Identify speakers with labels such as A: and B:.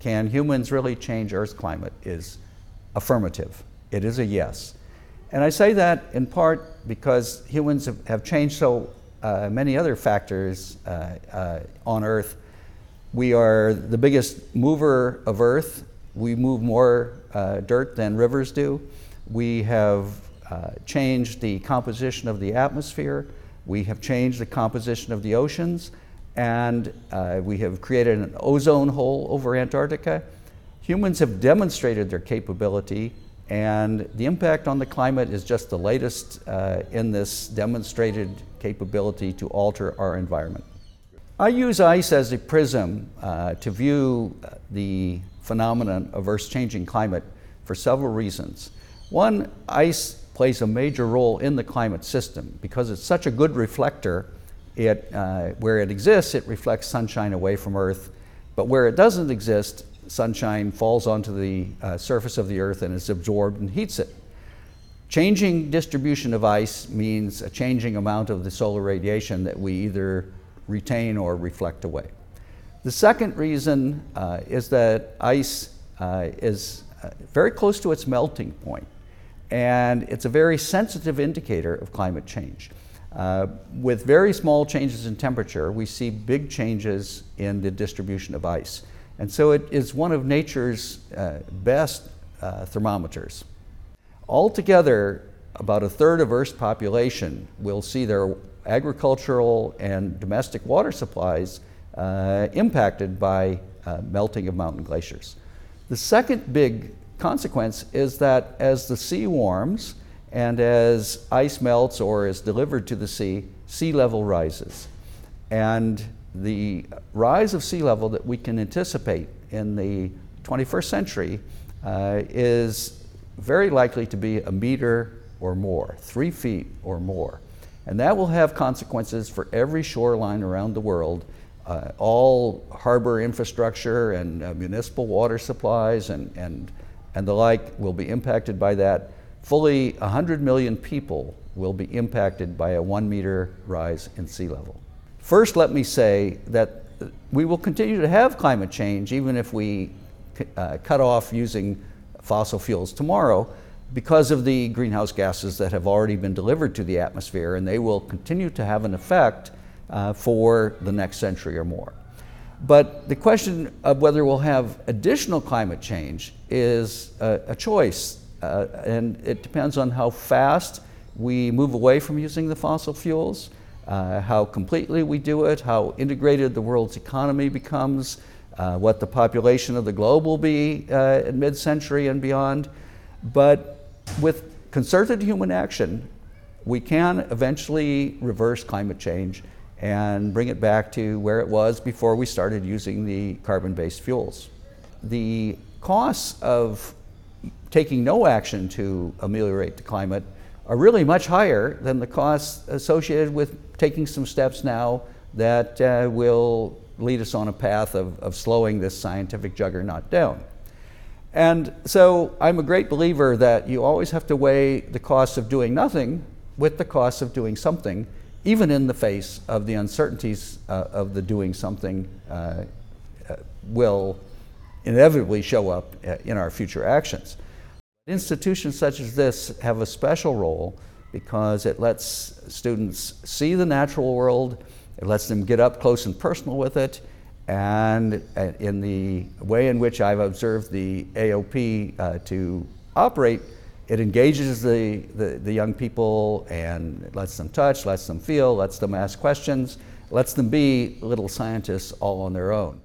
A: can humans really change Earth's climate, is affirmative. It is a yes. And I say that in part because humans have, have changed so uh, many other factors uh, uh, on Earth. We are the biggest mover of Earth. We move more uh, dirt than rivers do. We have uh, changed the composition of the atmosphere. We have changed the composition of the oceans. And uh, we have created an ozone hole over Antarctica. Humans have demonstrated their capability and the impact on the climate is just the latest uh, in this demonstrated capability to alter our environment. I use ice as a prism uh, to view the phenomenon of Earth's changing climate for several reasons. One, ice plays a major role in the climate system because it's such a good reflector. It, uh, where it exists, it reflects sunshine away from Earth, but where it doesn't exist, sunshine falls onto the uh, surface of the earth and is absorbed and heats it. Changing distribution of ice means a changing amount of the solar radiation that we either retain or reflect away. The second reason uh, is that ice uh, is uh, very close to its melting point, and it's a very sensitive indicator of climate change. Uh, with very small changes in temperature, we see big changes in the distribution of ice. And so it is one of nature's uh, best uh, thermometers. Altogether, about a third of Earth's population will see their agricultural and domestic water supplies uh, impacted by uh, melting of mountain glaciers. The second big consequence is that as the sea warms and as ice melts or is delivered to the sea, sea level rises. And the rise of sea level that we can anticipate in the 21st century uh, is very likely to be a meter or more, three feet or more. And that will have consequences for every shoreline around the world. Uh, all harbor infrastructure and uh, municipal water supplies and, and, and the like will be impacted by that. Fully 100 million people will be impacted by a one meter rise in sea level. First, let me say that we will continue to have climate change even if we uh, cut off using fossil fuels tomorrow because of the greenhouse gases that have already been delivered to the atmosphere, and they will continue to have an effect uh, for the next century or more. But the question of whether we'll have additional climate change is a, a choice, uh, and it depends on how fast we move away from using the fossil fuels uh, how completely we do it, how integrated the world's economy becomes, uh, what the population of the globe will be uh, in mid century and beyond. But with concerted human action, we can eventually reverse climate change and bring it back to where it was before we started using the carbon based fuels. The costs of taking no action to ameliorate the climate are really much higher than the costs associated with taking some steps now that uh, will lead us on a path of, of slowing this scientific juggernaut down. And so I'm a great believer that you always have to weigh the cost of doing nothing with the cost of doing something, even in the face of the uncertainties uh, of the doing something uh, uh will inevitably show up uh, in our future actions. Institutions such as this have a special role because it lets students see the natural world, it lets them get up close and personal with it, and uh, in the way in which I've observed the AOP uh, to operate, it engages the, the, the, young people and lets them touch, lets them feel, lets them ask questions, lets them be little scientists all on their own.